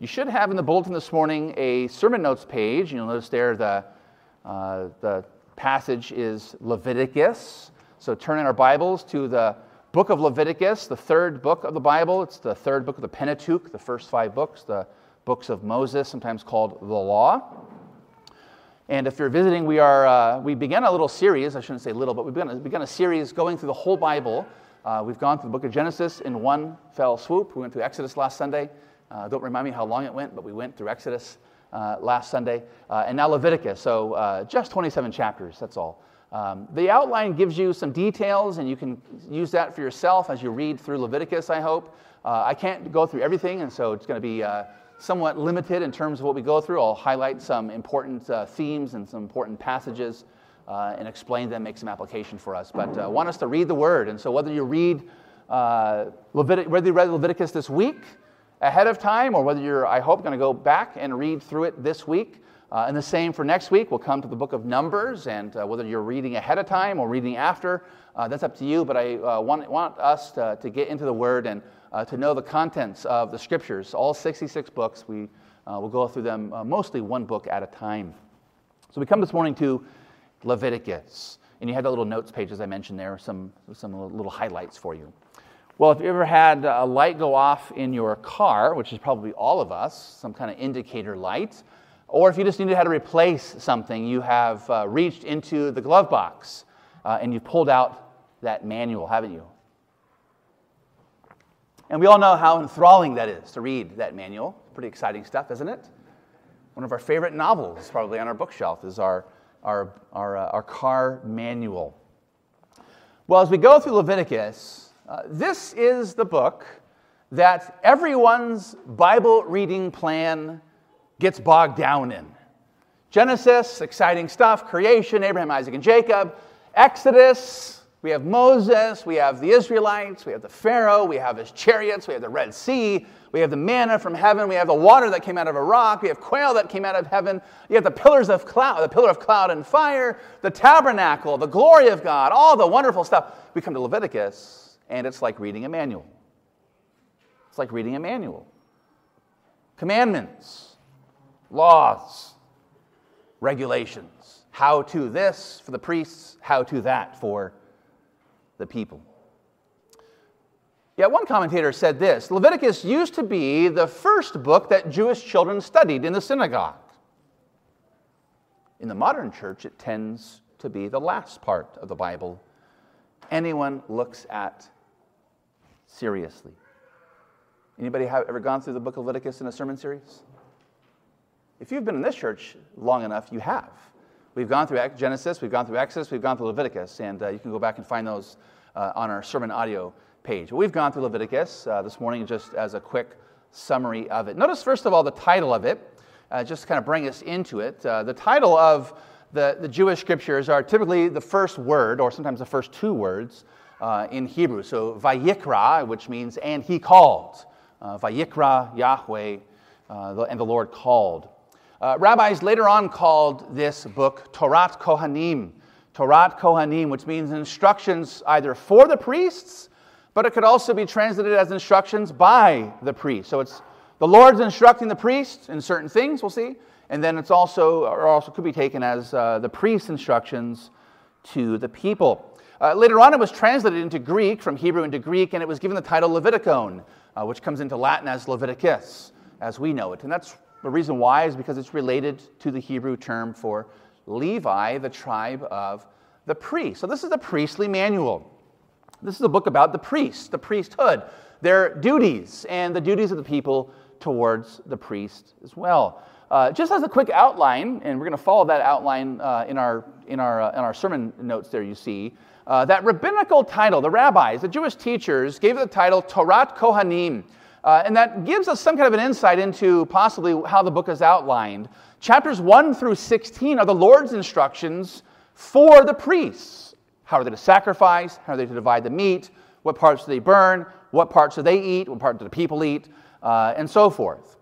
You should have in the bulletin this morning a sermon notes page. You'll notice there the, uh, the passage is Leviticus. So turn in our Bibles to the book of Leviticus, the third book of the Bible. It's the third book of the Pentateuch, the first five books, the books of Moses, sometimes called the Law. And if you're visiting, we, are, uh, we began a little series, I shouldn't say little, but we began, began a series going through the whole Bible. Uh, we've gone through the book of Genesis in one fell swoop. We went through Exodus last Sunday. Uh, don't remind me how long it went, but we went through Exodus uh, last Sunday. Uh, and now Leviticus, so uh, just 27 chapters, that's all. Um, the outline gives you some details, and you can use that for yourself as you read through Leviticus, I hope. Uh, I can't go through everything, and so it's going to be uh, somewhat limited in terms of what we go through. I'll highlight some important themes and some important passages and explain them, make some application for us. But I want us to read the Word, and so whether you read Levit- whether you read Leviticus this week, ahead of time, or whether you're, I hope, going to go back and read through it this week. Uh, and the same for next week. We'll come to the book of Numbers, and uh, whether you're reading ahead of time or reading after, uh, that's up to you. But I uh, want, want us to, to get into the Word and uh, to know the contents of the Scriptures. All 66 books, we uh, will go through them mostly one book at a time. So we come this morning to Leviticus. And you had the little notes page, as I mentioned there, some, some little highlights for you. Well, if you ever had a light go off in your car, which is probably all of us, some kind of indicator light, or if you just needed how to replace something, you have uh, reached into the glove box uh, and you've pulled out that manual, haven't you? And we all know how enthralling that is to read that manual. Pretty exciting stuff, isn't it? One of our favorite novels, probably on our bookshelf, is our, our, our, uh, our car manual. Well, as we go through Leviticus, uh, this is the book that everyone's Bible reading plan gets bogged down in. Genesis, exciting stuff, creation, Abraham, Isaac, and Jacob. Exodus, we have Moses, we have the Israelites, we have the Pharaoh, we have his chariots, we have the Red Sea, we have the manna from heaven, we have the water that came out of a rock, we have quail that came out of heaven, you have the pillars of cloud, the pillar of cloud and fire, the tabernacle, the glory of God, all the wonderful stuff. We come to Leviticus, and it's like reading a manual. It's like reading a manual. Commandments, laws, regulations. How to this for the priests, how to that for the people. Yet one commentator said this Leviticus used to be the first book that Jewish children studied in the synagogue. In the modern church, it tends to be the last part of the Bible anyone looks at seriously. Anybody have ever gone through the book of Leviticus in a sermon series? If you've been in this church long enough, you have. We've gone through Genesis, we've gone through Exodus, we've gone through Leviticus, and uh, you can go back and find those uh, on our sermon audio page. But we've gone through Leviticus uh, this morning just as a quick summary of it. Notice, first of all, the title of it, uh, just to kind of bring us into it. Uh, the title of the, the Jewish scriptures are typically the first word, or sometimes the first two words, uh, in Hebrew. So Vayikra, which means and he called. Uh, Vayikra Yahweh, uh, and the Lord called. Uh, rabbis later on called this book Torat Kohanim. Torat Kohanim, which means instructions either for the priests, but it could also be translated as instructions by the priest. So it's the Lord's instructing the priest in certain things, we'll see, and then it's also, or also could be taken as uh, the priest's instructions to the people. Uh, later on, it was translated into Greek, from Hebrew into Greek, and it was given the title Levitikon, uh, which comes into Latin as Leviticus, as we know it. And that's the reason why is because it's related to the Hebrew term for Levi, the tribe of the priest. So this is the priestly manual. This is a book about the priests, the priesthood, their duties, and the duties of the people towards the priest as well. Uh, just as a quick outline, and we're going to follow that outline uh, in, our, in, our, uh, in our sermon notes there, you see. Uh, that rabbinical title, the rabbis, the Jewish teachers, gave it the title Torat Kohanim. Uh, and that gives us some kind of an insight into possibly how the book is outlined. Chapters 1 through 16 are the Lord's instructions for the priests. How are they to sacrifice? How are they to divide the meat? What parts do they burn? What parts do they eat? What part do the people eat? Uh, and so forth.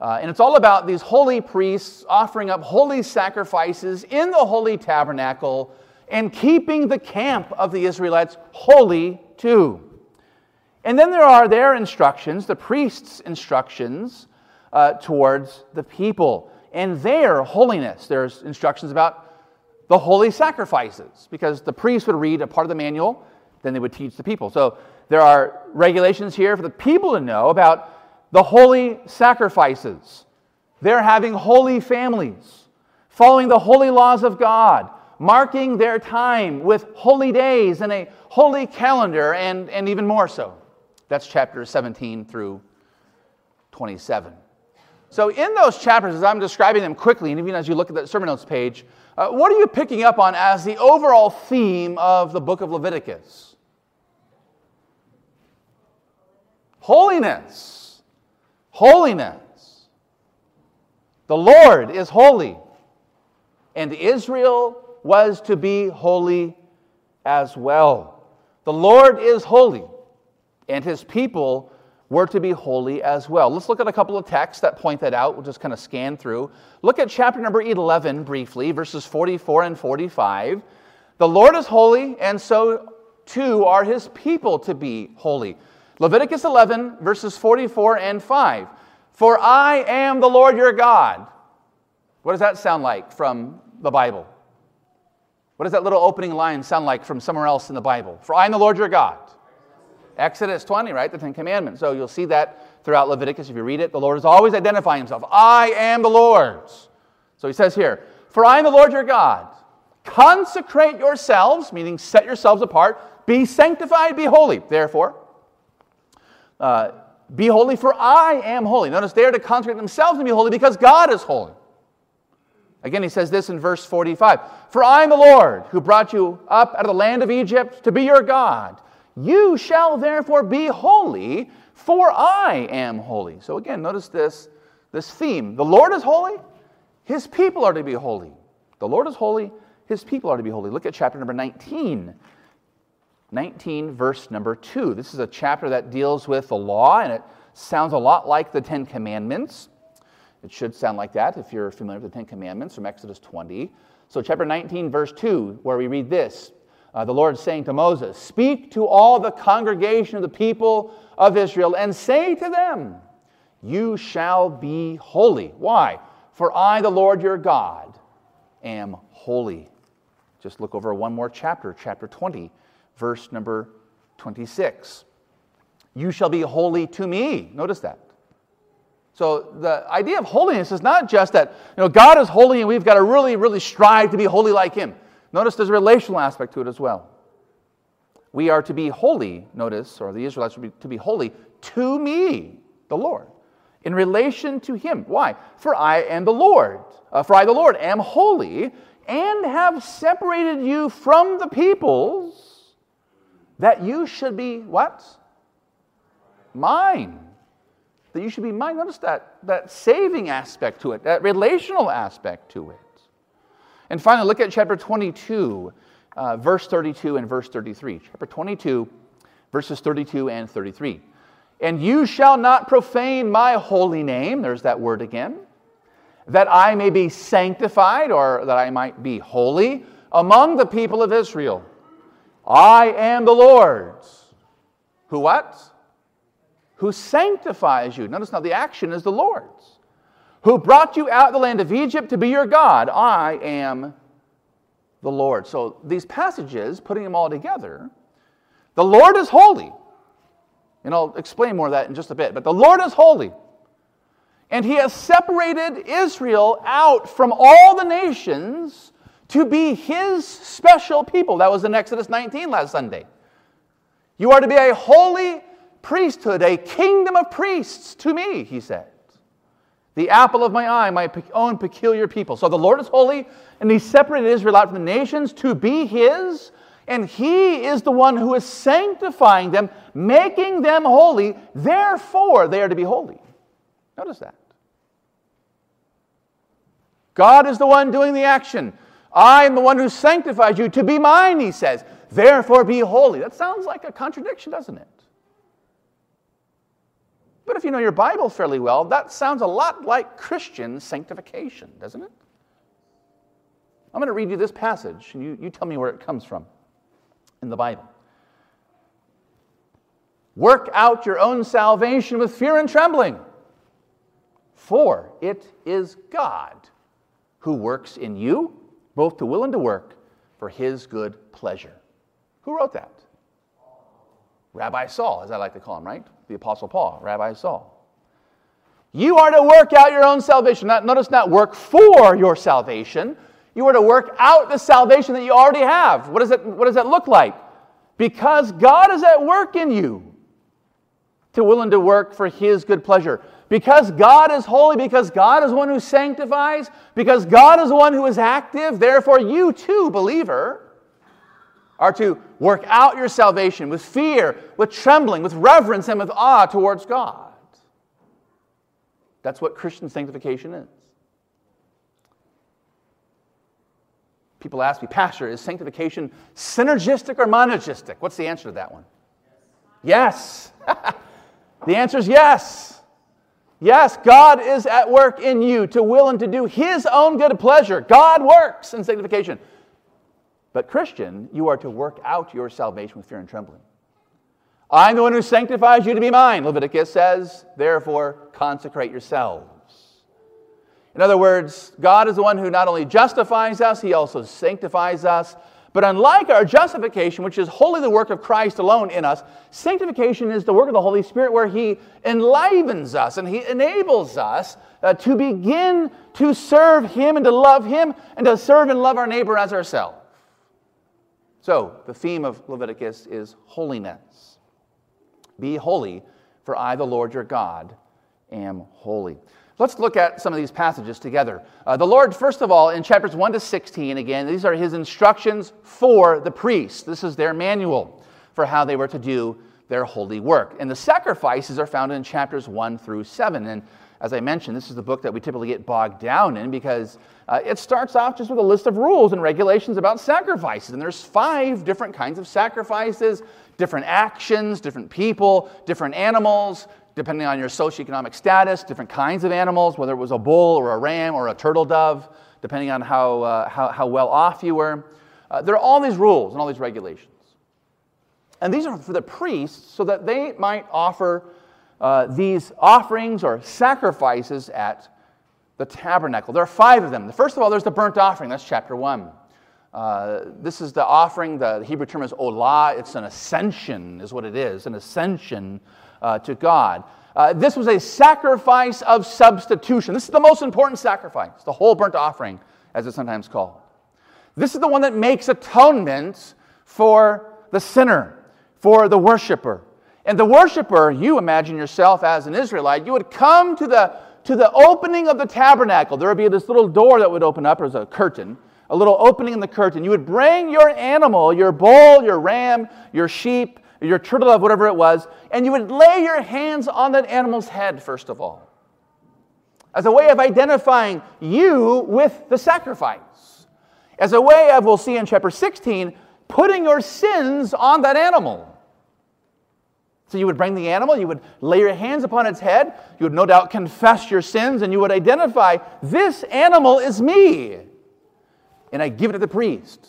Uh, and it's all about these holy priests offering up holy sacrifices in the holy tabernacle and keeping the camp of the Israelites holy too. And then there are their instructions, the priest's instructions, uh, towards the people and their holiness. There's instructions about the holy sacrifices because the priests would read a part of the manual, then they would teach the people. So there are regulations here for the people to know about the holy sacrifices. They're having holy families, following the holy laws of God, marking their time with holy days and a holy calendar, and, and even more so. That's chapter 17 through 27. So, in those chapters, as I'm describing them quickly, and even as you look at the sermon notes page, uh, what are you picking up on as the overall theme of the book of Leviticus? Holiness. Holiness. The Lord is holy, and Israel was to be holy as well. The Lord is holy, and his people were to be holy as well. Let's look at a couple of texts that point that out. We'll just kind of scan through. Look at chapter number 11 briefly, verses 44 and 45. The Lord is holy, and so too are his people to be holy. Leviticus 11, verses 44 and 5. For I am the Lord your God. What does that sound like from the Bible? What does that little opening line sound like from somewhere else in the Bible? For I am the Lord your God. Exodus 20, right? The Ten Commandments. So you'll see that throughout Leviticus if you read it. The Lord is always identifying himself. I am the Lord's. So he says here, For I am the Lord your God. Consecrate yourselves, meaning set yourselves apart. Be sanctified, be holy. Therefore, uh, be holy, for I am holy. Notice they are to consecrate themselves and be holy because God is holy. Again, he says this in verse 45 For I am the Lord who brought you up out of the land of Egypt to be your God. You shall therefore be holy, for I am holy. So again, notice this, this theme. The Lord is holy, his people are to be holy. The Lord is holy, his people are to be holy. Look at chapter number 19. 19, verse number 2. This is a chapter that deals with the law, and it sounds a lot like the Ten Commandments. It should sound like that if you're familiar with the Ten Commandments from Exodus 20. So, chapter 19, verse 2, where we read this uh, the Lord is saying to Moses, Speak to all the congregation of the people of Israel and say to them, You shall be holy. Why? For I, the Lord your God, am holy. Just look over one more chapter, chapter 20, verse number 26. You shall be holy to me. Notice that. So the idea of holiness is not just that you know, God is holy and we've got to really, really strive to be holy like Him. Notice there's a relational aspect to it as well. We are to be holy, notice, or the Israelites are to be holy to me, the Lord, in relation to Him. Why? For I am the Lord. Uh, for I, the Lord, am holy and have separated you from the peoples that you should be what? Mine. That you should be mine. Notice that, that saving aspect to it, that relational aspect to it. And finally, look at chapter 22, uh, verse 32 and verse 33. Chapter 22, verses 32 and 33. And you shall not profane my holy name, there's that word again, that I may be sanctified or that I might be holy among the people of Israel. I am the Lord's. Who what? Who sanctifies you. Notice now the action is the Lord's who brought you out of the land of Egypt to be your God. I am the Lord. So these passages, putting them all together, the Lord is holy. And I'll explain more of that in just a bit. But the Lord is holy. And he has separated Israel out from all the nations to be his special people. That was in Exodus 19 last Sunday. You are to be a holy priesthood, a kingdom of priests to me, he said the apple of my eye, my own peculiar people. So the Lord is holy, and He separated Israel out from the nations to be His, and He is the one who is sanctifying them, making them holy. Therefore, they are to be holy. Notice that. God is the one doing the action. I am the one who sanctifies you to be mine, He says. Therefore, be holy. That sounds like a contradiction, doesn't it? But if you know your Bible fairly well, that sounds a lot like Christian sanctification, doesn't it? I'm going to read you this passage, and you, you tell me where it comes from in the Bible. Work out your own salvation with fear and trembling. For it is God who works in you, both to will and to work, for his good pleasure. Who wrote that? Rabbi Saul, as I like to call him, right? The Apostle Paul, Rabbi Saul. You are to work out your own salvation. Not, notice not work for your salvation. You are to work out the salvation that you already have. What does, it, what does that look like? Because God is at work in you to willing to work for his good pleasure. Because God is holy, because God is one who sanctifies, because God is one who is active, therefore you too, believer, are to work out your salvation with fear, with trembling, with reverence, and with awe towards God. That's what Christian sanctification is. People ask me, Pastor, is sanctification synergistic or monergistic? What's the answer to that one? Yes. the answer is yes. Yes, God is at work in you to will and to do His own good pleasure. God works in sanctification. But, Christian, you are to work out your salvation with fear and trembling. I'm the one who sanctifies you to be mine, Leviticus says. Therefore, consecrate yourselves. In other words, God is the one who not only justifies us, he also sanctifies us. But unlike our justification, which is wholly the work of Christ alone in us, sanctification is the work of the Holy Spirit where he enlivens us and he enables us uh, to begin to serve him and to love him and to serve and love our neighbor as ourselves. So, the theme of Leviticus is holiness. Be holy, for I, the Lord your God, am holy. Let's look at some of these passages together. Uh, the Lord, first of all, in chapters 1 to 16, again, these are his instructions for the priests. This is their manual for how they were to do their holy work. And the sacrifices are found in chapters 1 through 7. And as I mentioned, this is the book that we typically get bogged down in because uh, it starts off just with a list of rules and regulations about sacrifices. And there's five different kinds of sacrifices, different actions, different people, different animals, depending on your socioeconomic status, different kinds of animals, whether it was a bull or a ram or a turtle dove, depending on how, uh, how, how, well off you were. Uh, there are all these rules and all these regulations. And these are for the priests so that they might offer uh, these offerings or sacrifices at the tabernacle. There are five of them. First of all, there's the burnt offering. That's chapter one. Uh, this is the offering. The Hebrew term is olah. It's an ascension, is what it is, an ascension uh, to God. Uh, this was a sacrifice of substitution. This is the most important sacrifice, the whole burnt offering, as it's sometimes called. This is the one that makes atonement for the sinner, for the worshiper. And the worshiper, you imagine yourself as an Israelite, you would come to the, to the opening of the tabernacle. There would be this little door that would open up, as a curtain, a little opening in the curtain. You would bring your animal, your bull, your ram, your sheep, your turtle dove, whatever it was, and you would lay your hands on that animal's head, first of all, as a way of identifying you with the sacrifice. As a way of, we'll see in chapter 16, putting your sins on that animal. So you would bring the animal, you would lay your hands upon its head, you would no doubt confess your sins, and you would identify, this animal is me. And I give it to the priest.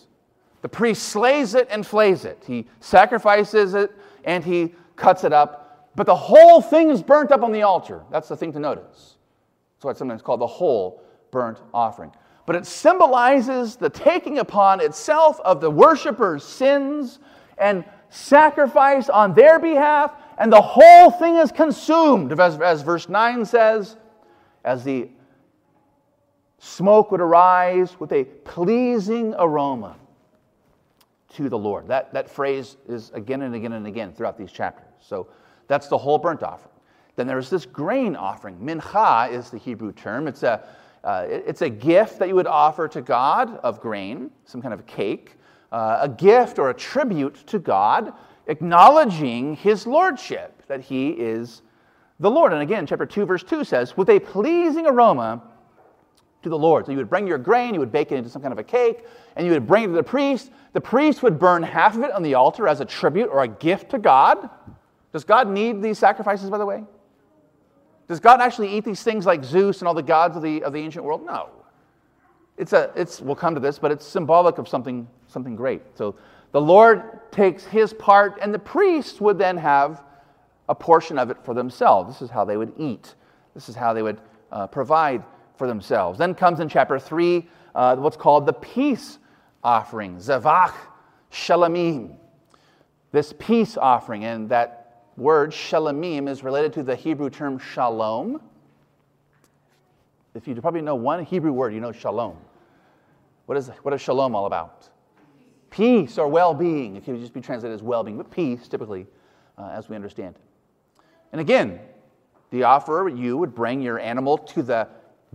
The priest slays it and flays it. He sacrifices it and he cuts it up. But the whole thing is burnt up on the altar. That's the thing to notice. That's why it's sometimes called the whole burnt offering. But it symbolizes the taking upon itself of the worshippers' sins and sacrifice on their behalf, and the whole thing is consumed, as, as verse 9 says, as the smoke would arise with a pleasing aroma to the Lord. That, that phrase is again and again and again throughout these chapters. So that's the whole burnt offering. Then there's this grain offering. Mincha is the Hebrew term. It's a, uh, it's a gift that you would offer to God of grain, some kind of cake, uh, a gift or a tribute to God, acknowledging his lordship, that he is the Lord. And again, chapter 2, verse 2 says, with a pleasing aroma to the Lord. So you would bring your grain, you would bake it into some kind of a cake, and you would bring it to the priest. The priest would burn half of it on the altar as a tribute or a gift to God. Does God need these sacrifices, by the way? Does God actually eat these things like Zeus and all the gods of the, of the ancient world? No. It's a, it's, we'll come to this, but it's symbolic of something, something great. So the Lord takes his part, and the priests would then have a portion of it for themselves. This is how they would eat. This is how they would uh, provide for themselves. Then comes in chapter 3 uh, what's called the peace offering, Zavach Shalamim. This peace offering, and that word Shalamim is related to the Hebrew term shalom. If you probably know one Hebrew word, you know shalom. What is, what is shalom all about? Peace or well being. It can just be translated as well being, but peace typically, uh, as we understand it. And again, the offerer, you would bring your animal to the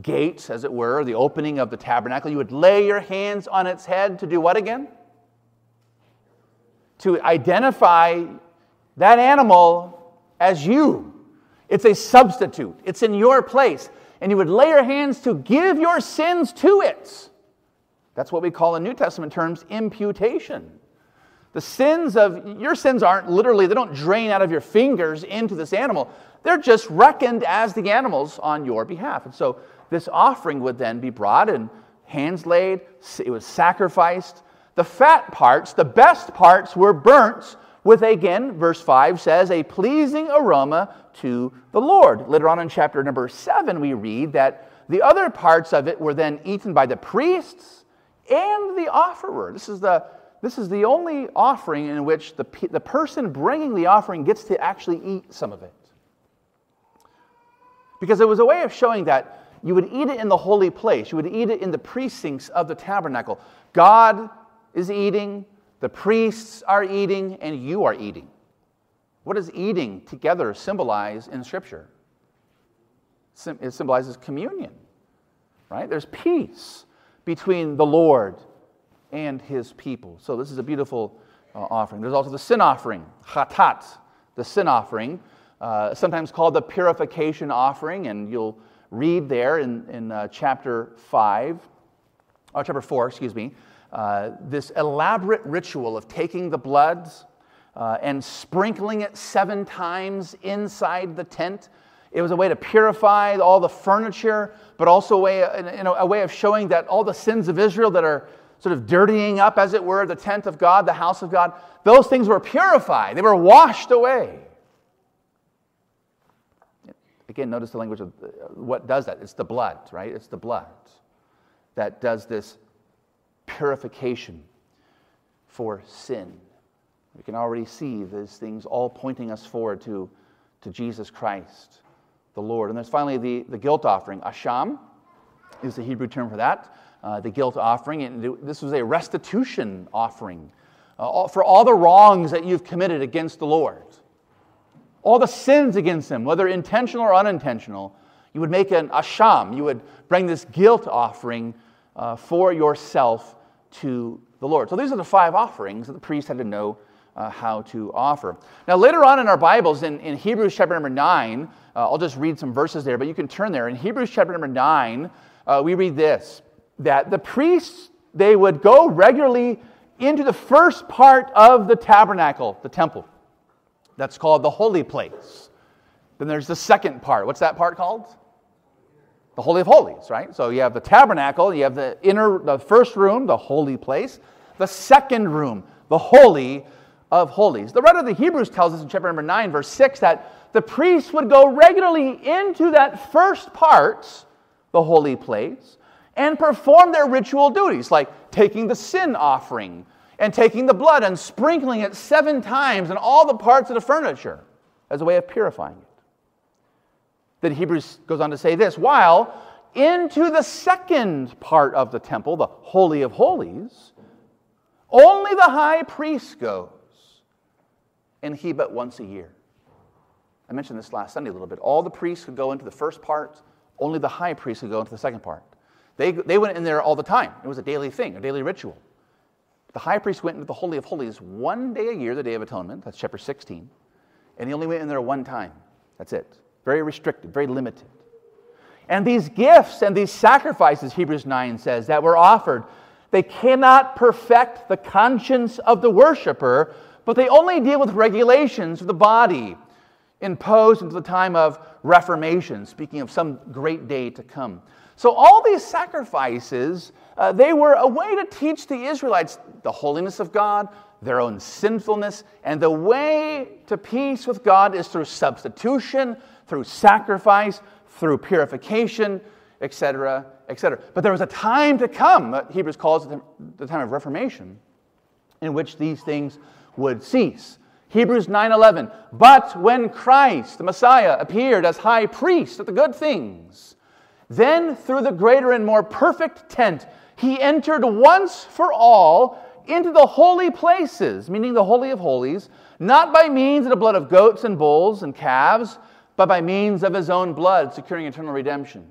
gates, as it were, the opening of the tabernacle. You would lay your hands on its head to do what again? To identify that animal as you. It's a substitute, it's in your place. And you would lay your hands to give your sins to it. That's what we call in New Testament terms imputation. The sins of your sins aren't literally, they don't drain out of your fingers into this animal. They're just reckoned as the animals on your behalf. And so this offering would then be brought and hands laid, it was sacrificed. The fat parts, the best parts, were burnt with, again, verse 5 says, a pleasing aroma to the Lord. Later on in chapter number 7, we read that the other parts of it were then eaten by the priests and the offerer. This is the, this is the only offering in which the, the person bringing the offering gets to actually eat some of it. Because it was a way of showing that you would eat it in the holy place, you would eat it in the precincts of the tabernacle. God is eating, the priests are eating, and you are eating. What does eating together symbolize in Scripture? It symbolizes communion, right? There's peace between the Lord and his people. So, this is a beautiful uh, offering. There's also the sin offering, chatat, the sin offering, uh, sometimes called the purification offering, and you'll read there in, in uh, chapter 5, or chapter 4, excuse me, uh, this elaborate ritual of taking the bloods uh, and sprinkling it seven times inside the tent. It was a way to purify all the furniture, but also a way, you know, a way of showing that all the sins of Israel that are sort of dirtying up, as it were, the tent of God, the house of God, those things were purified. They were washed away. Again, notice the language of what does that? It's the blood, right? It's the blood that does this purification for sin. We can already see these things all pointing us forward to, to Jesus Christ, the Lord. And there's finally the, the guilt offering. Asham is the Hebrew term for that, uh, the guilt offering. And this was a restitution offering uh, for all the wrongs that you've committed against the Lord all the sins against him, whether intentional or unintentional, you would make an asham. You would bring this guilt offering uh, for yourself to the Lord. So these are the five offerings that the priest had to know uh, how to offer. Now, later on in our Bibles, in, in Hebrews chapter number 9, uh, I'll just read some verses there, but you can turn there. In Hebrews chapter number 9, uh, we read this that the priests, they would go regularly into the first part of the tabernacle, the temple. That's called the holy place. Then there's the second part. What's that part called? The Holy of Holies, right? So you have the tabernacle, you have the inner, the first room, the holy place, the second room, the Holy of Holies. The writer of the Hebrews tells us in chapter number 9, verse 6, that the priests would go regularly into that first part, the holy place, and perform their ritual duties, like taking the sin offering, and taking the blood and sprinkling it seven times in all the parts of the furniture as a way of purifying it. Then Hebrews goes on to say this while into the second part of the temple, the Holy of Holies, only the high priest goes, and he but once a year. I mentioned this last Sunday a little bit. All the priests could go into the first part, only the high priest could go into the second part. They, they went in there all the time. It was a daily thing, a daily ritual. The high priest went into the Holy of Holies one day a year, the Day of Atonement. That's chapter 16. And he only went in there one time. That's it. Very restricted, very limited. And these gifts and these sacrifices, Hebrews 9 says, that were offered, they cannot perfect the conscience of the worshiper, but they only deal with regulations of the body imposed into the time of Reformation, speaking of some great day to come. So all these sacrifices uh, they were a way to teach the Israelites the holiness of God, their own sinfulness, and the way to peace with God is through substitution, through sacrifice through purification, etc., etc. But there was a time to come, that Hebrews calls it the time of Reformation, in which these things would cease. Hebrews 9:11 But when Christ the Messiah appeared as high priest of the good things then through the greater and more perfect tent he entered once for all into the holy places meaning the holy of holies not by means of the blood of goats and bulls and calves but by means of his own blood securing eternal redemption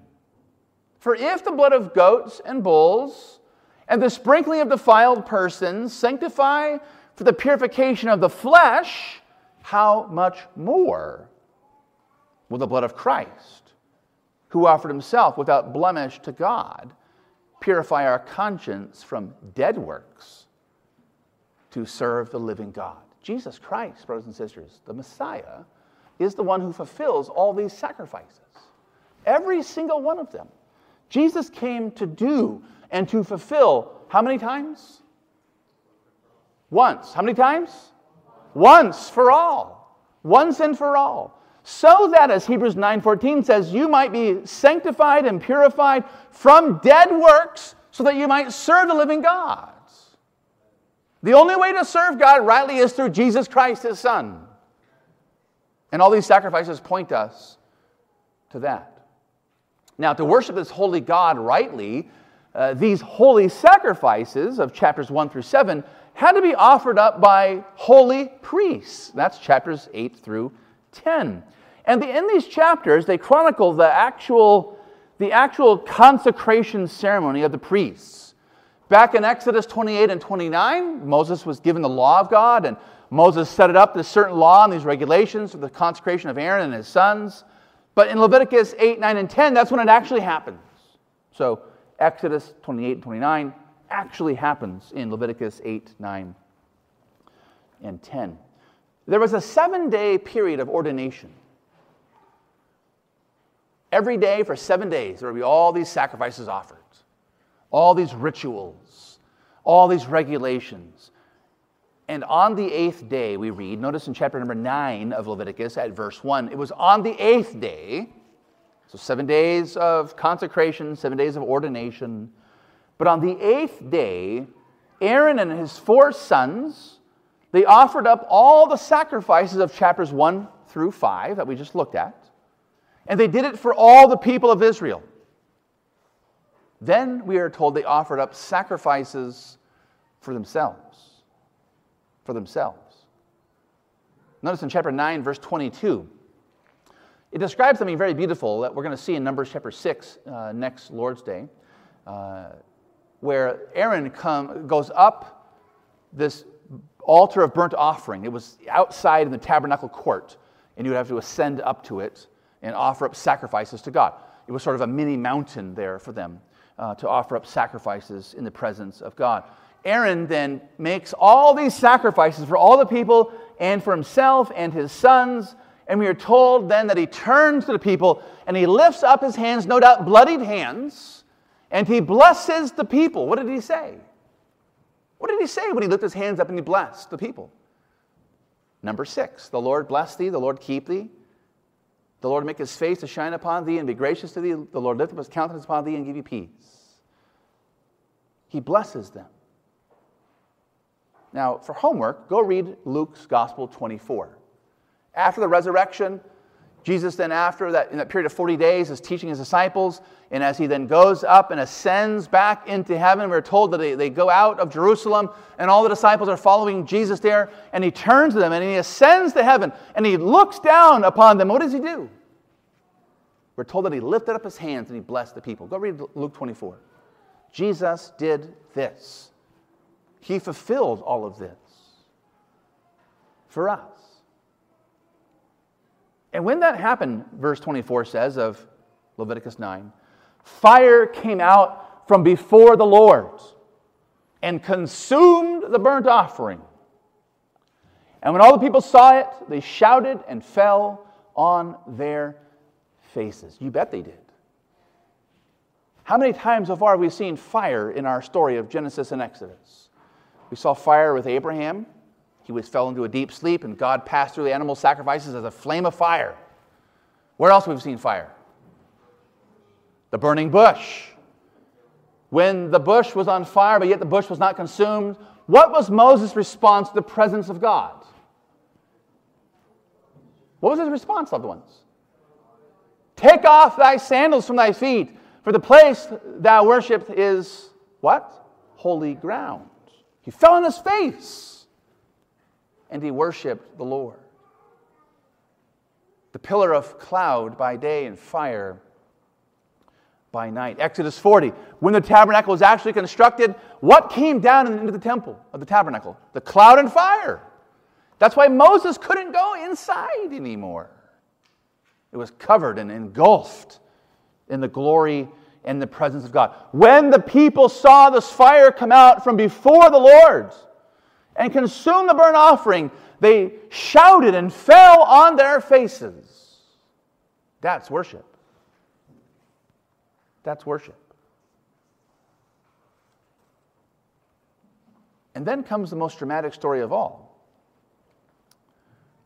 for if the blood of goats and bulls and the sprinkling of defiled persons sanctify for the purification of the flesh, how much more will the blood of Christ, who offered himself without blemish to God, purify our conscience from dead works to serve the living God? Jesus Christ, brothers and sisters, the Messiah, is the one who fulfills all these sacrifices. Every single one of them. Jesus came to do and to fulfill how many times? Once. How many times? Once for all. Once and for all. So that, as Hebrews 9:14 says, you might be sanctified and purified from dead works, so that you might serve the living God. The only way to serve God rightly is through Jesus Christ, his Son. And all these sacrifices point us to that. Now, to worship this holy God rightly, uh, these holy sacrifices of chapters 1 through 7 had to be offered up by holy priests. That's chapters 8 through 10. And the, in these chapters, they chronicle the actual, the actual consecration ceremony of the priests. Back in Exodus 28 and 29, Moses was given the law of God, and Moses set it up, this certain law and these regulations for the consecration of Aaron and his sons. But in Leviticus 8, 9, and 10, that's when it actually happens. So, Exodus 28 and 29, actually happens in Leviticus 8, 9, and 10. There was a seven day period of ordination. Every day for seven days, there would be all these sacrifices offered, all these rituals, all these regulations. And on the eighth day, we read, notice in chapter number 9 of Leviticus at verse 1, it was on the eighth day, so seven days of consecration, seven days of ordination but on the eighth day, Aaron and his four sons, they offered up all the sacrifices of chapters 1 through 5 that we just looked at. And they did it for all the people of Israel. Then we are told they offered up sacrifices for themselves. For themselves. Notice in chapter 9, verse 22, it describes something very beautiful that we're going to see in Numbers chapter 6 uh, next Lord's Day. Uh, where Aaron come, goes up this altar of burnt offering. It was outside in the tabernacle court, and you would have to ascend up to it and offer up sacrifices to God. It was sort of a mini mountain there for them uh, to offer up sacrifices in the presence of God. Aaron then makes all these sacrifices for all the people and for himself and his sons. And we are told then that he turns to the people and he lifts up his hands, no doubt bloodied hands, and he blesses the people. What did he say? What did he say when he lifted his hands up and he blessed the people? Number six, the Lord bless thee, the Lord keep thee. The Lord make his face to shine upon thee and be gracious to thee. The Lord lift up his countenance upon thee and give you peace. He blesses them. Now, for homework, go read Luke's Gospel 24. After the resurrection, Jesus then, after that, in that period of 40 days, is teaching his disciples. And as he then goes up and ascends back into heaven, we're told that they, they go out of Jerusalem, and all the disciples are following Jesus there. And he turns to them and he ascends to heaven and he looks down upon them. What does he do? We're told that he lifted up his hands and he blessed the people. Go read Luke 24. Jesus did this, he fulfilled all of this for us. And when that happened, verse 24 says of Leviticus 9, fire came out from before the Lord and consumed the burnt offering. And when all the people saw it, they shouted and fell on their faces. You bet they did. How many times so far have we seen fire in our story of Genesis and Exodus? We saw fire with Abraham. He was fell into a deep sleep, and God passed through the animal sacrifices as a flame of fire. Where else have we seen fire? The burning bush. When the bush was on fire, but yet the bush was not consumed, what was Moses' response to the presence of God? What was his response, loved ones? Take off thy sandals from thy feet, for the place thou worshipest is what? Holy ground. He fell on his face and he worshiped the Lord. The pillar of cloud by day and fire by night. Exodus 40, when the tabernacle was actually constructed, what came down into the temple of the tabernacle? The cloud and fire. That's why Moses couldn't go inside anymore. It was covered and engulfed in the glory and the presence of God. When the people saw this fire come out from before the Lord and consume the burnt offering, they shouted and fell on their faces. That's worship. That's worship. And then comes the most dramatic story of all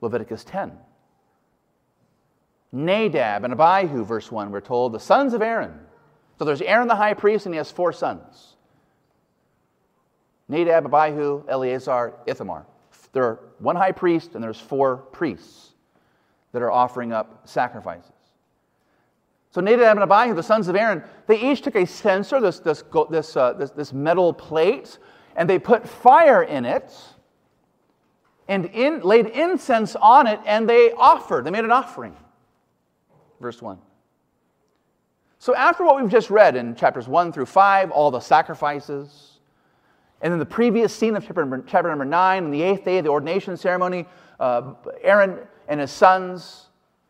Leviticus 10. Nadab and Abihu, verse 1, we're told, the sons of Aaron. So there's Aaron the high priest, and he has four sons Nadab, Abihu, Eleazar, Ithamar. There are one high priest, and there's four priests that are offering up sacrifices. So Nadab and Abihu, the sons of Aaron, they each took a censer, this, this, this, uh, this, this metal plate, and they put fire in it and in, laid incense on it, and they offered. They made an offering. Verse 1. So, after what we've just read in chapters 1 through 5, all the sacrifices, and then the previous scene of chapter number, chapter number 9, and the eighth day of the ordination ceremony, uh, Aaron and his sons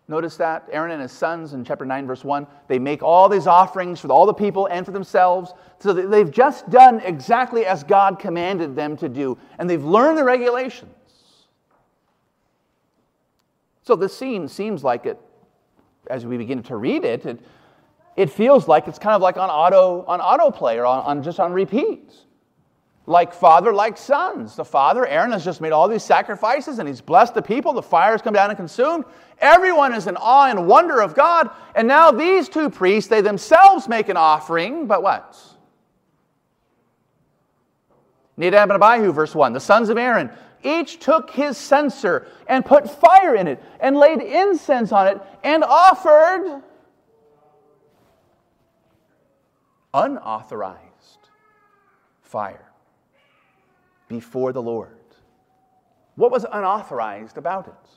Notice that Aaron and his sons in chapter 9, verse 1, they make all these offerings for all the people and for themselves. So they've just done exactly as God commanded them to do, and they've learned the regulations. So this scene seems like it, as we begin to read it, it, it feels like it's kind of like on auto on autoplay or on, on just on repeat like father, like sons. The father, Aaron, has just made all these sacrifices and he's blessed the people. The fire has come down and consumed. Everyone is in awe and wonder of God. And now these two priests, they themselves make an offering, but what? Nadab and Abihu, verse 1, the sons of Aaron, each took his censer and put fire in it and laid incense on it and offered unauthorized fire before the Lord. What was unauthorized about it?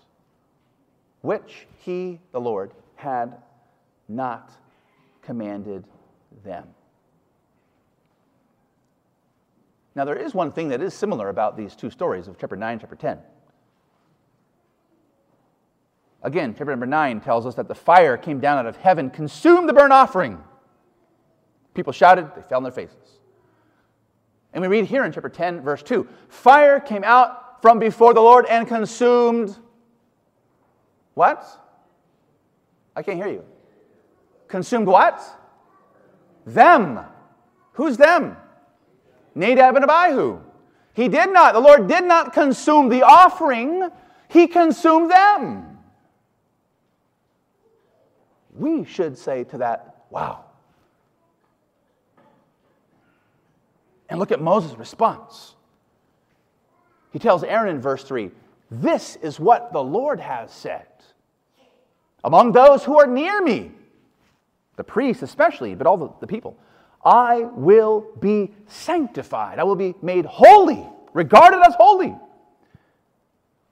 Which he, the Lord, had not commanded them. Now, there is one thing that is similar about these two stories of chapter 9 and chapter 10. Again, chapter number 9 tells us that the fire came down out of heaven, consumed the burnt offering. People shouted, they fell on their faces. And we read here in chapter 10, verse 2 Fire came out from before the Lord and consumed what? I can't hear you. Consumed what? Them. Who's them? Nadab and Abihu. He did not, the Lord did not consume the offering, He consumed them. We should say to that, wow, And look at Moses' response. He tells Aaron in verse 3 This is what the Lord has said. Among those who are near me, the priests especially, but all the, the people, I will be sanctified. I will be made holy, regarded as holy.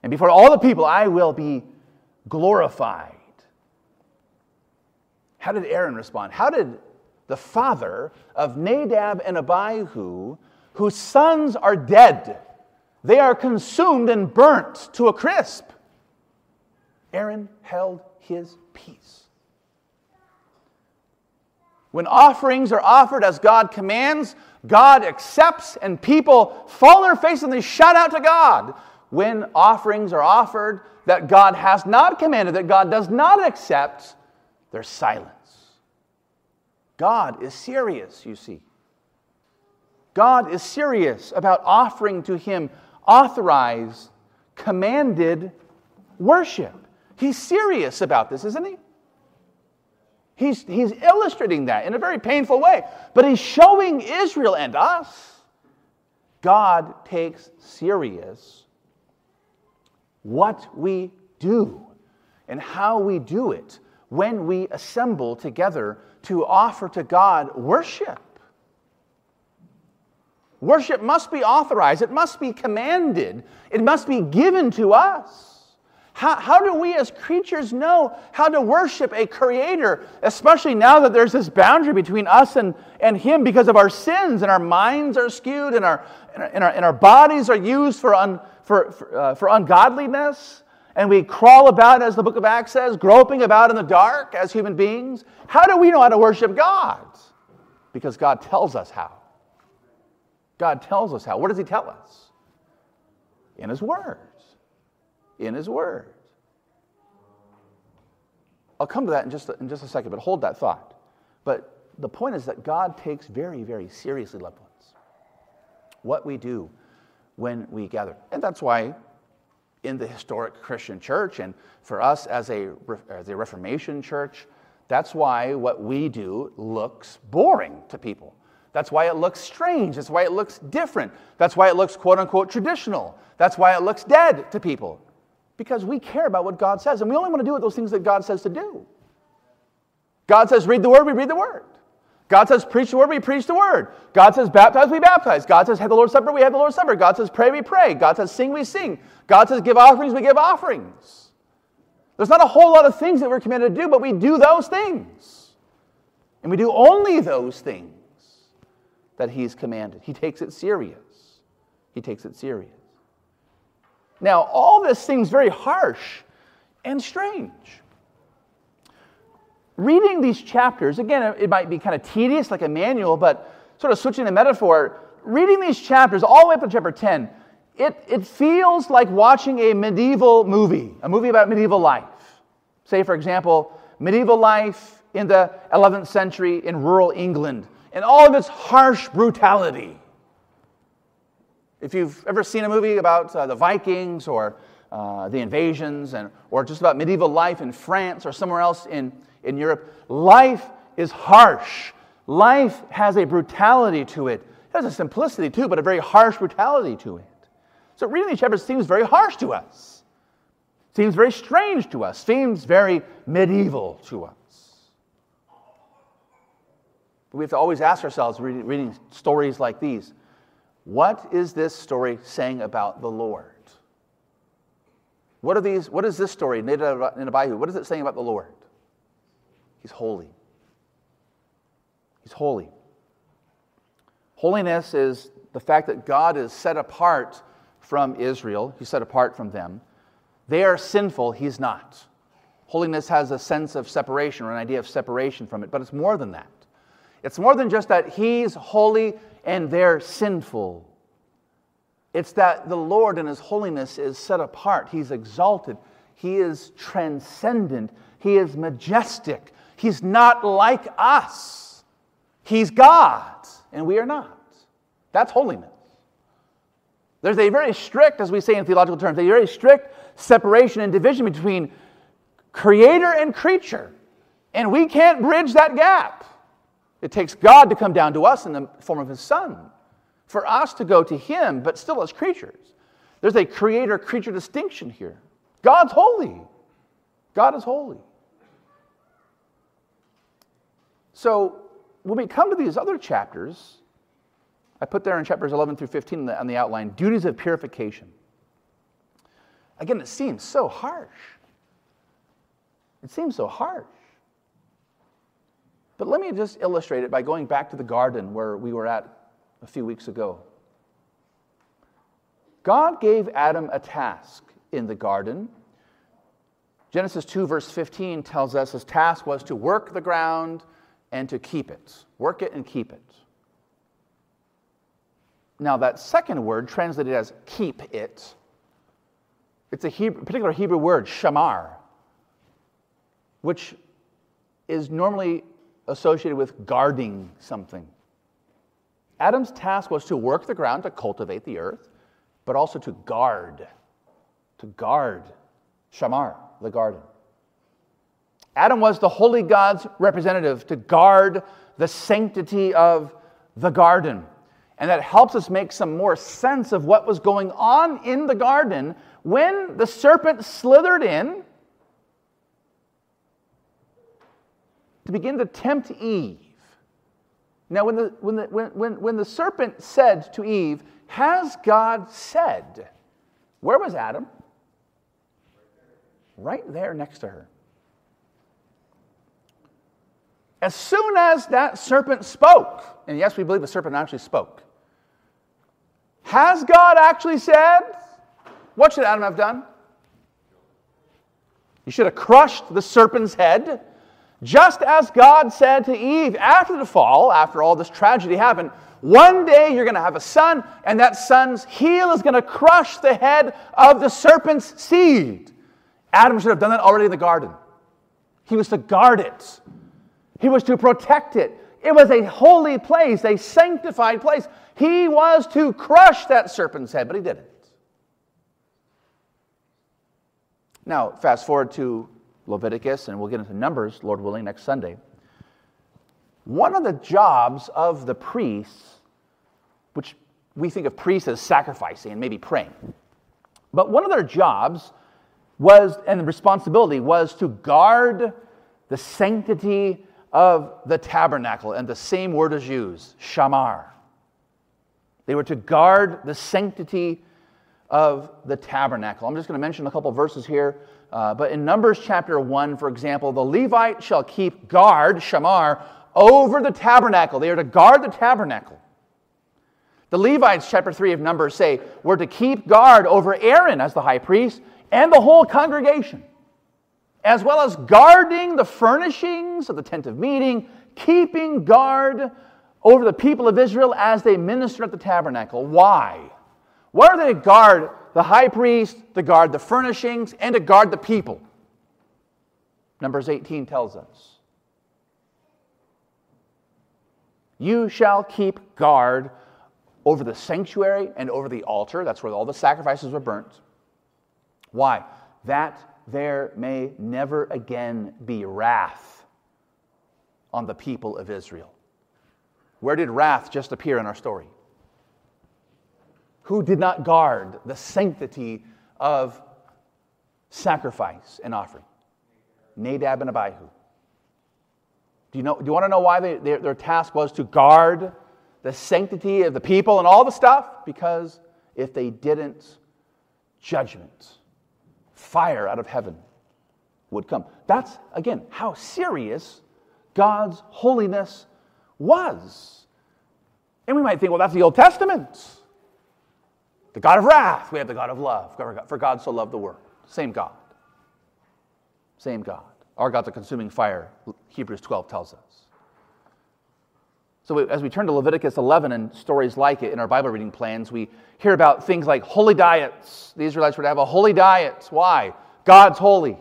And before all the people, I will be glorified. How did Aaron respond? How did the father of Nadab and Abihu, whose sons are dead. They are consumed and burnt to a crisp. Aaron held his peace. When offerings are offered as God commands, God accepts, and people fall on their face and they shout out to God. When offerings are offered that God has not commanded, that God does not accept, they're silent. God is serious, you see. God is serious about offering to Him authorized, commanded worship. He's serious about this, isn't He? He's, he's illustrating that in a very painful way, but he's showing Israel and us God takes serious what we do and how we do it when we assemble together to offer to God worship. Worship must be authorized, it must be commanded, it must be given to us. How, how do we as creatures know how to worship a creator, especially now that there's this boundary between us and, and him because of our sins and our minds are skewed and our, and our, and our bodies are used for, un, for, for, uh, for ungodliness? And we crawl about, as the book of Acts says, groping about in the dark as human beings. How do we know how to worship God? Because God tells us how. God tells us how. What does He tell us? In His words. In His words. I'll come to that in just, in just a second, but hold that thought. But the point is that God takes very, very seriously, loved ones, what we do when we gather. And that's why in the historic Christian church and for us as a, as a Reformation church, that's why what we do looks boring to people. That's why it looks strange. That's why it looks different. That's why it looks quote unquote traditional. That's why it looks dead to people. Because we care about what God says, and we only want to do those things that God says to do. God says, read the word, we read the word. God says, preach the word, we preach the word. God says, baptize, we baptize. God says, have the Lord's Supper, we have the Lord's Supper. God says, pray, we pray. God says, sing, we sing. God says, give offerings, we give offerings. There's not a whole lot of things that we're commanded to do, but we do those things. And we do only those things that he's commanded. He takes it serious. He takes it serious. Now, all this seems very harsh and strange. Reading these chapters, again, it might be kind of tedious, like a manual, but sort of switching the metaphor, reading these chapters all the way up to chapter 10, it, it feels like watching a medieval movie, a movie about medieval life. Say, for example, medieval life in the 11th century in rural England and all of its harsh brutality. If you've ever seen a movie about uh, the Vikings or uh, the invasions, and, or just about medieval life in France or somewhere else in, in Europe, life is harsh. Life has a brutality to it. It has a simplicity too, but a very harsh brutality to it. So reading these chapters seems very harsh to us, seems very strange to us, seems very medieval to us. We have to always ask ourselves, reading stories like these, what is this story saying about the Lord? What are these? What is this story, Nineveh? What is it saying about the Lord? He's holy. He's holy. Holiness is the fact that God is set apart from Israel. He's set apart from them. They are sinful, He's not. Holiness has a sense of separation or an idea of separation from it, but it's more than that. It's more than just that He's holy and they're sinful. It's that the Lord in His holiness is set apart. He's exalted. He is transcendent. He is majestic. He's not like us. He's God, and we are not. That's holiness. There's a very strict, as we say in theological terms, a very strict separation and division between creator and creature. And we can't bridge that gap. It takes God to come down to us in the form of His Son, for us to go to Him, but still as creatures. There's a creator creature distinction here. God's holy. God is holy. So when we come to these other chapters, I put there in chapters 11 through 15 on the, on the outline duties of purification. Again, it seems so harsh. It seems so harsh. But let me just illustrate it by going back to the garden where we were at a few weeks ago. God gave Adam a task in the garden. Genesis 2, verse 15 tells us his task was to work the ground and to keep it. Work it and keep it. Now, that second word, translated as keep it, it's a Hebrew, particular Hebrew word, shamar, which is normally associated with guarding something. Adam's task was to work the ground to cultivate the earth, but also to guard, to guard, shamar, the garden. Adam was the holy God's representative to guard the sanctity of the garden. And that helps us make some more sense of what was going on in the garden when the serpent slithered in to begin to tempt Eve. Now, when the, when the, when, when, when the serpent said to Eve, Has God said? Where was Adam? Right there next to her. As soon as that serpent spoke, and yes, we believe the serpent actually spoke, has God actually said? What should Adam have done? He should have crushed the serpent's head, just as God said to Eve after the fall, after all this tragedy happened. One day you're going to have a son, and that son's heel is going to crush the head of the serpent's seed. Adam should have done that already in the garden. He was to guard it. He was to protect it. It was a holy place, a sanctified place. He was to crush that serpent's head, but he didn't. Now, fast forward to Leviticus, and we'll get into Numbers, Lord willing, next Sunday. One of the jobs of the priests, which we think of priests as sacrificing and maybe praying, but one of their jobs was, and the responsibility was to guard the sanctity of the tabernacle, and the same word is used, shamar. They were to guard the sanctity of the tabernacle. I'm just going to mention a couple verses here. Uh, but in Numbers chapter 1, for example, the Levite shall keep guard, shamar, over the tabernacle. They are to guard the tabernacle. The Levites, chapter 3 of Numbers, say, we're to keep guard over Aaron as the high priest and the whole congregation as well as guarding the furnishings of the tent of meeting, keeping guard over the people of Israel as they minister at the tabernacle. Why? Why are they to guard the high priest, to guard the furnishings, and to guard the people? Numbers 18 tells us. You shall keep guard over the sanctuary and over the altar. That's where all the sacrifices were burnt. Why? That there may never again be wrath on the people of Israel. Where did wrath just appear in our story? Who did not guard the sanctity of sacrifice and offering? Nadab and Abihu. Do you, know, do you want to know why they, their, their task was to guard the sanctity of the people and all the stuff? Because if they didn't, judgment fire out of heaven would come. That's, again, how serious God's holiness was. And we might think, well, that's the Old Testament. The God of wrath. We have the God of love. For God so loved the world. Same God. Same God. Our God's a consuming fire, Hebrews 12 tells us. So, as we turn to Leviticus 11 and stories like it in our Bible reading plans, we hear about things like holy diets. The Israelites were to have a holy diet. Why? God's holy.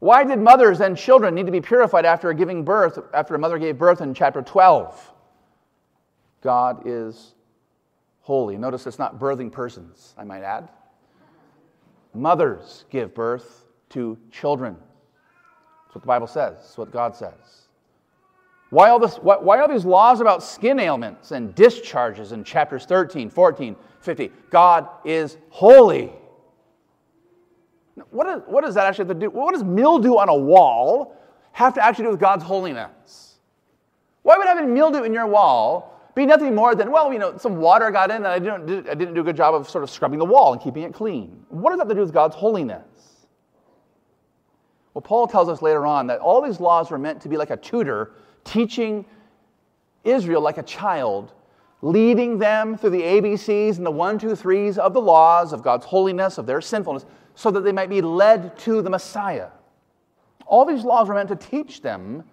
Why did mothers and children need to be purified after giving birth, after a mother gave birth in chapter 12? God is holy. Notice it's not birthing persons, I might add. Mothers give birth to children. That's what the Bible says, that's what God says. Why all, this, why, why all these laws about skin ailments and discharges in chapters 13, 14, 50? God is holy. What, is, what does that actually have to do? What does mildew on a wall have to actually do with God's holiness? Why would having mildew in your wall be nothing more than, well, you know, some water got in and I didn't, I didn't do a good job of sort of scrubbing the wall and keeping it clean? What does that have to do with God's holiness? Well, Paul tells us later on that all these laws were meant to be like a tutor teaching Israel like a child, leading them through the ABCs and the one, two, threes of the laws of God's holiness, of their sinfulness, so that they might be led to the Messiah. All these laws were meant to teach them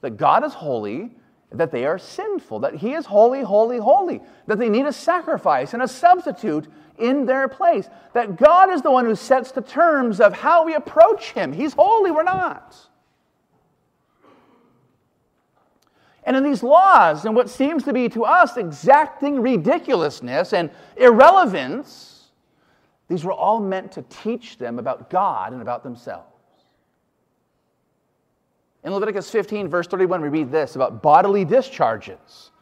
that God is holy, that they are sinful, that He is holy, holy, holy, that they need a sacrifice and a substitute in their place, that God is the one who sets the terms of how we approach Him. He's holy, we're not. And in these laws, and what seems to be to us exacting ridiculousness and irrelevance, these were all meant to teach them about God and about themselves. In Leviticus 15, verse 31, we read this about bodily discharges.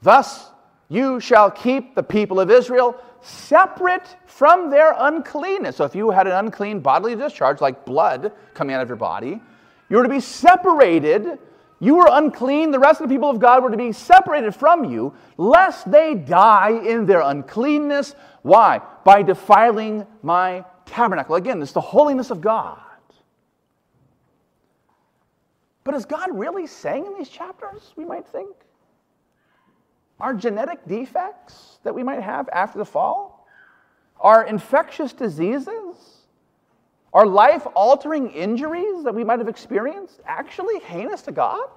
Thus, you shall keep the people of Israel separate from their uncleanness. So, if you had an unclean bodily discharge, like blood coming out of your body, you were to be separated. You were unclean. The rest of the people of God were to be separated from you, lest they die in their uncleanness. Why? By defiling my tabernacle. Again, it's the holiness of God. But is God really saying in these chapters, we might think? Our genetic defects that we might have after the fall? Our infectious diseases? Our life altering injuries that we might have experienced actually heinous to God?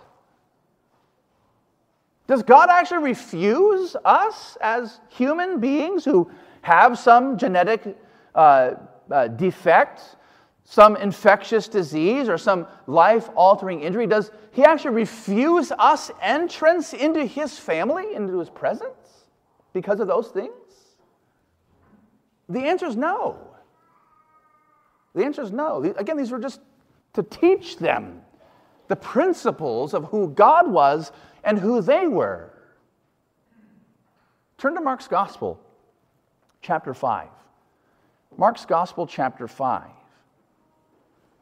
Does God actually refuse us as human beings who have some genetic uh, uh, defect, some infectious disease, or some life altering injury? Does He actually refuse us entrance into His family, into His presence because of those things? The answer is no. The answer is no. Again, these were just to teach them the principles of who God was and who they were. Turn to Mark's Gospel, chapter 5. Mark's Gospel, chapter 5.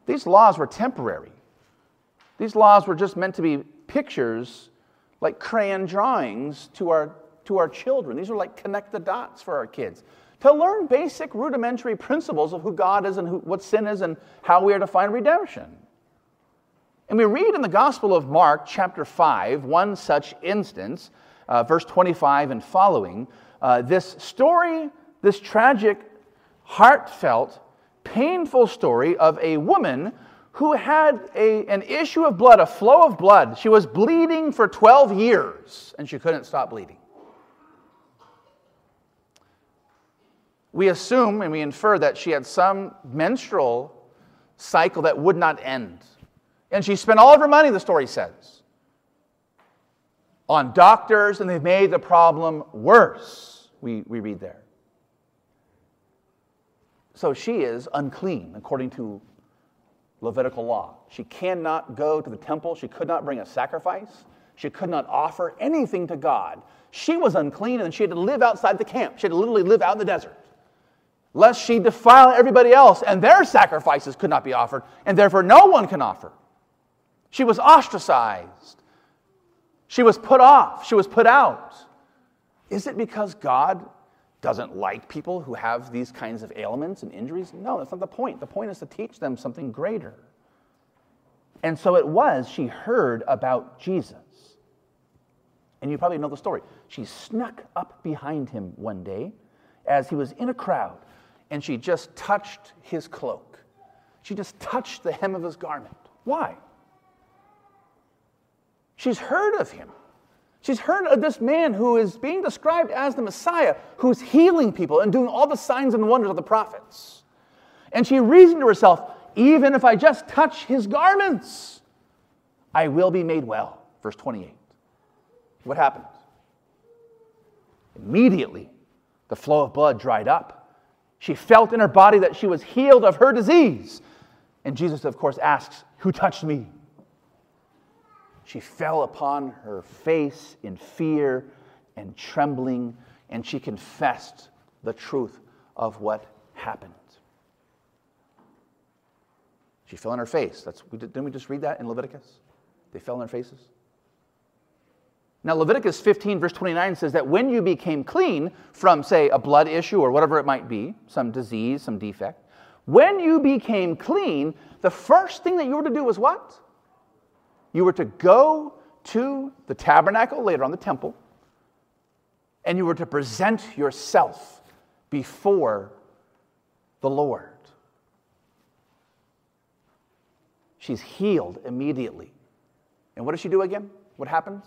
These laws were temporary. These laws were just meant to be pictures, like crayon drawings to our, to our children. These were like connect the dots for our kids to learn basic rudimentary principles of who God is and who, what sin is and how we are to find redemption. And we read in the Gospel of Mark, chapter 5, one such instance, uh, verse 25 and following, uh, this story, this tragic, heartfelt, painful story of a woman who had a, an issue of blood, a flow of blood. She was bleeding for 12 years and she couldn't stop bleeding. we assume and we infer that she had some menstrual cycle that would not end. And she spent all of her money, the story says, on doctors, and they've made the problem worse, we, we read there. So she is unclean according to Levitical law. She cannot go to the temple, she could not bring a sacrifice, she could not offer anything to God. She was unclean and she had to live outside the camp. She had to literally live out in the desert lest she defile everybody else, and their sacrifices could not be offered, and therefore no one can offer. She was ostracized. She was put off. She was put out. Is it because God doesn't like people who have these kinds of ailments and injuries? No, that's not the point. The point is to teach them something greater. And so it was, she heard about Jesus. And you probably know the story. She snuck up behind him one day as he was in a crowd and she just touched his cloak. She just touched the hem of his garment. Why? She's heard of him. She's heard of this man who is being described as the Messiah, who's healing people and doing all the signs and wonders of the prophets. And she reasoned to herself, even if I just touch his garments, I will be made well. Verse 28. What happened? Immediately, the flow of blood dried up she felt in her body that she was healed of her disease. And Jesus, of course, asks, Who touched me? She fell upon her face in fear and trembling, and she confessed the truth of what happened. She fell on her face. That's, didn't we just read that in Leviticus? They fell on their faces. Now, Leviticus 15, verse 29 says that when you became clean from, say, a blood issue or whatever it might be, some disease, some defect, when you became clean, the first thing that you were to do was what? You were to go to the tabernacle, later on the temple, and you were to present yourself before the Lord. She's healed immediately. And what does she do again? What happens?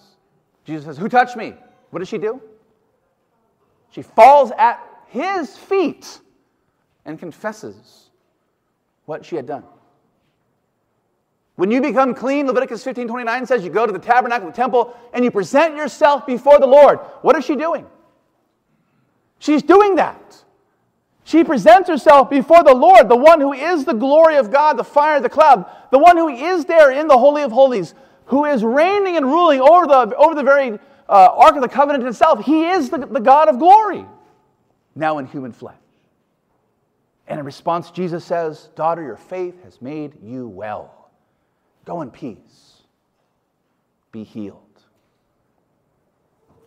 Jesus says, Who touched me? What does she do? She falls at his feet and confesses what she had done. When you become clean, Leviticus 15 29 says you go to the tabernacle, the temple, and you present yourself before the Lord. What is she doing? She's doing that. She presents herself before the Lord, the one who is the glory of God, the fire, the cloud, the one who is there in the Holy of Holies, who is reigning and ruling over the, over the very uh, Ark of the Covenant itself. He is the, the God of glory, now in human flesh. And in response, Jesus says, Daughter, your faith has made you well. Go in peace. Be healed.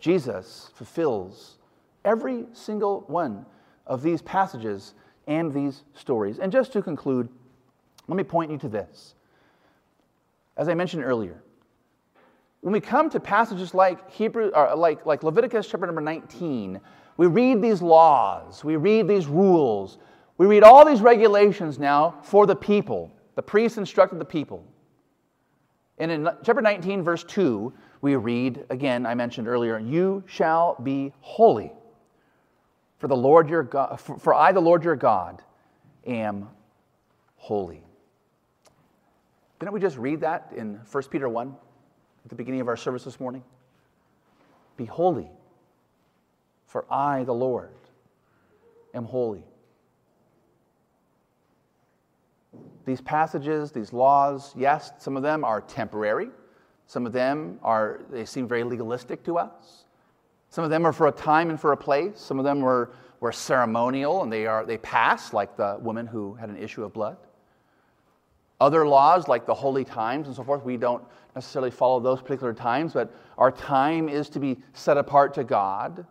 Jesus fulfills every single one of these passages and these stories. And just to conclude, let me point you to this. As I mentioned earlier, when we come to passages like Hebrew, or like, like Leviticus chapter number 19, we read these laws, we read these rules, we read all these regulations now for the people. The priests instructed the people. And in chapter 19, verse 2, we read, again, I mentioned earlier, you shall be holy. For the Lord your God, for, I, the Lord your God, am holy. Didn't we just read that in 1 Peter 1 at the beginning of our service this morning? Be holy, for I, the Lord, am holy. These passages, these laws, yes, some of them are temporary. Some of them are, they seem very legalistic to us. Some of them are for a time and for a place. Some of them were, were ceremonial and they, are, they pass, like the woman who had an issue of blood. Other laws, like the holy times and so forth, we don't necessarily follow those particular times, but our time is to be set apart to God.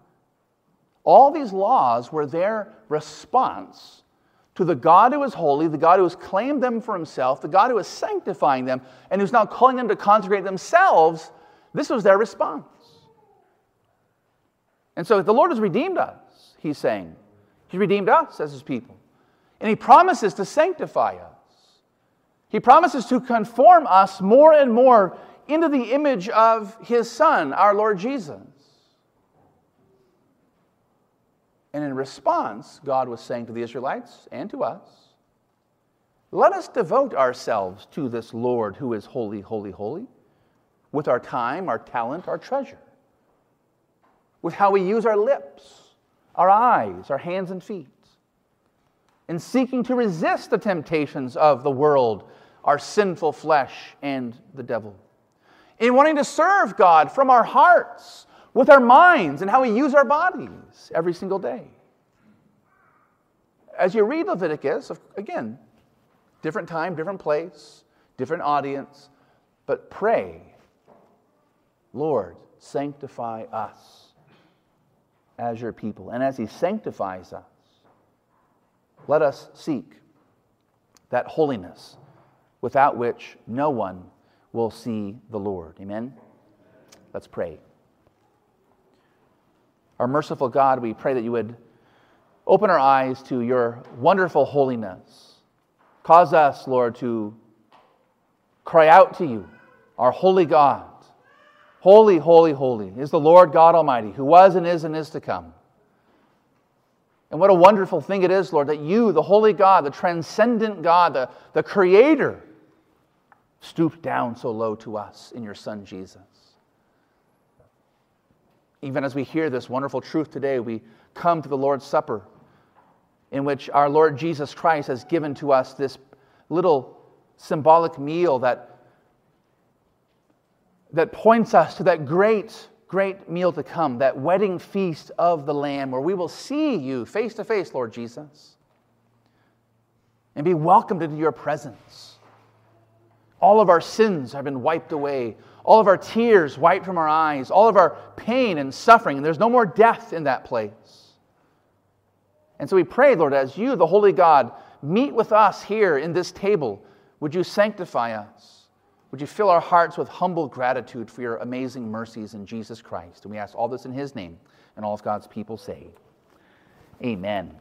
All these laws were their response to the God who is holy, the God who has claimed them for himself, the God who is sanctifying them, and who's now calling them to consecrate themselves. This was their response. And so the Lord has redeemed us, he's saying. He redeemed us as his people. And he promises to sanctify us. He promises to conform us more and more into the image of his Son, our Lord Jesus. And in response, God was saying to the Israelites and to us, let us devote ourselves to this Lord who is holy, holy, holy, with our time, our talent, our treasure with how we use our lips, our eyes, our hands and feet, in seeking to resist the temptations of the world, our sinful flesh, and the devil, in wanting to serve God from our hearts, with our minds, and how we use our bodies every single day. As you read Leviticus, again, different time, different place, different audience, but pray, Lord, sanctify us as your people. And as He sanctifies us, let us seek that holiness without which no one will see the Lord. Amen? Let's pray. Our merciful God, we pray that you would open our eyes to your wonderful holiness. Cause us, Lord, to cry out to you, our holy God Holy, holy, holy is the Lord God Almighty, who was and is and is to come. And what a wonderful thing it is, Lord, that you, the holy God, the transcendent God, the, the creator, stooped down so low to us in your Son, Jesus. Even as we hear this wonderful truth today, we come to the Lord's Supper, in which our Lord Jesus Christ has given to us this little symbolic meal that that points us to that great, great meal to come, that wedding feast of the Lamb, where we will see you face to face, Lord Jesus, and be welcomed into your presence. All of our sins have been wiped away, all of our tears wiped from our eyes, all of our pain and suffering, and there's no more death in that place. And so we pray, Lord, as you, the Holy God, meet with us here in this table, would you sanctify us? Would you fill our hearts with humble gratitude for your amazing mercies in Jesus Christ? And we ask all this in his name. And all of God's people say, Amen.